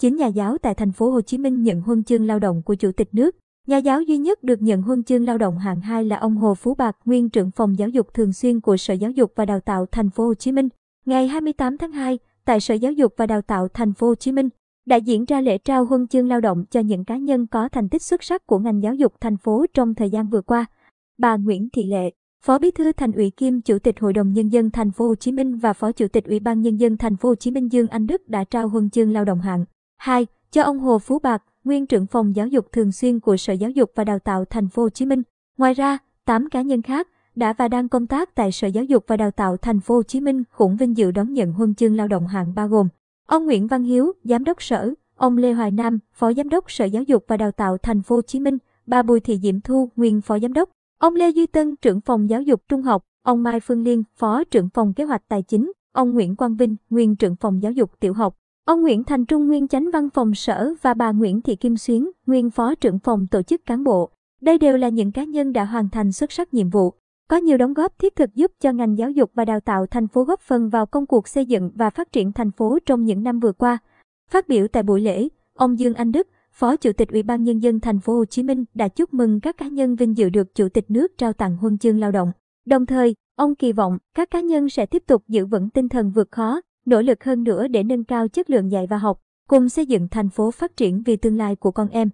9 nhà giáo tại thành phố Hồ Chí Minh nhận huân chương lao động của Chủ tịch nước. Nhà giáo duy nhất được nhận huân chương lao động hạng 2 là ông Hồ Phú Bạc, nguyên trưởng phòng giáo dục thường xuyên của Sở Giáo dục và Đào tạo thành phố Hồ Chí Minh. Ngày 28 tháng 2, tại Sở Giáo dục và Đào tạo thành phố Hồ Chí Minh, đã diễn ra lễ trao huân chương lao động cho những cá nhân có thành tích xuất sắc của ngành giáo dục thành phố trong thời gian vừa qua. Bà Nguyễn Thị Lệ, Phó Bí thư Thành ủy kiêm Chủ tịch Hội đồng nhân dân thành phố Hồ Chí Minh và Phó Chủ tịch Ủy ban nhân dân thành phố Hồ Chí Minh Dương Anh Đức đã trao huân chương lao động hạng 2 cho ông Hồ Phú Bạc, nguyên trưởng phòng giáo dục thường xuyên của Sở Giáo dục và Đào tạo thành phố Hồ Chí Minh. Ngoài ra, 8 cá nhân khác đã và đang công tác tại Sở Giáo dục và Đào tạo thành phố Hồ Chí Minh cũng vinh dự đón nhận huân chương lao động hạng ba gồm ông Nguyễn Văn Hiếu, giám đốc sở, ông Lê Hoài Nam, phó giám đốc Sở Giáo dục và Đào tạo thành phố Hồ Chí Minh, bà Bùi Thị Diễm Thu, nguyên phó giám đốc, ông Lê Duy Tân, trưởng phòng giáo dục trung học, ông Mai Phương Liên, phó trưởng phòng kế hoạch tài chính, ông Nguyễn Quang Vinh, nguyên trưởng phòng giáo dục tiểu học, ông Nguyễn Thành Trung, nguyên chánh văn phòng sở và bà Nguyễn Thị Kim Xuyến, nguyên phó trưởng phòng tổ chức cán bộ. Đây đều là những cá nhân đã hoàn thành xuất sắc nhiệm vụ, có nhiều đóng góp thiết thực giúp cho ngành giáo dục và đào tạo thành phố góp phần vào công cuộc xây dựng và phát triển thành phố trong những năm vừa qua. Phát biểu tại buổi lễ, ông Dương Anh Đức, Phó Chủ tịch Ủy ban nhân dân thành phố Hồ Chí Minh đã chúc mừng các cá nhân vinh dự được Chủ tịch nước trao tặng huân chương lao động. Đồng thời, ông kỳ vọng các cá nhân sẽ tiếp tục giữ vững tinh thần vượt khó, nỗ lực hơn nữa để nâng cao chất lượng dạy và học, cùng xây dựng thành phố phát triển vì tương lai của con em.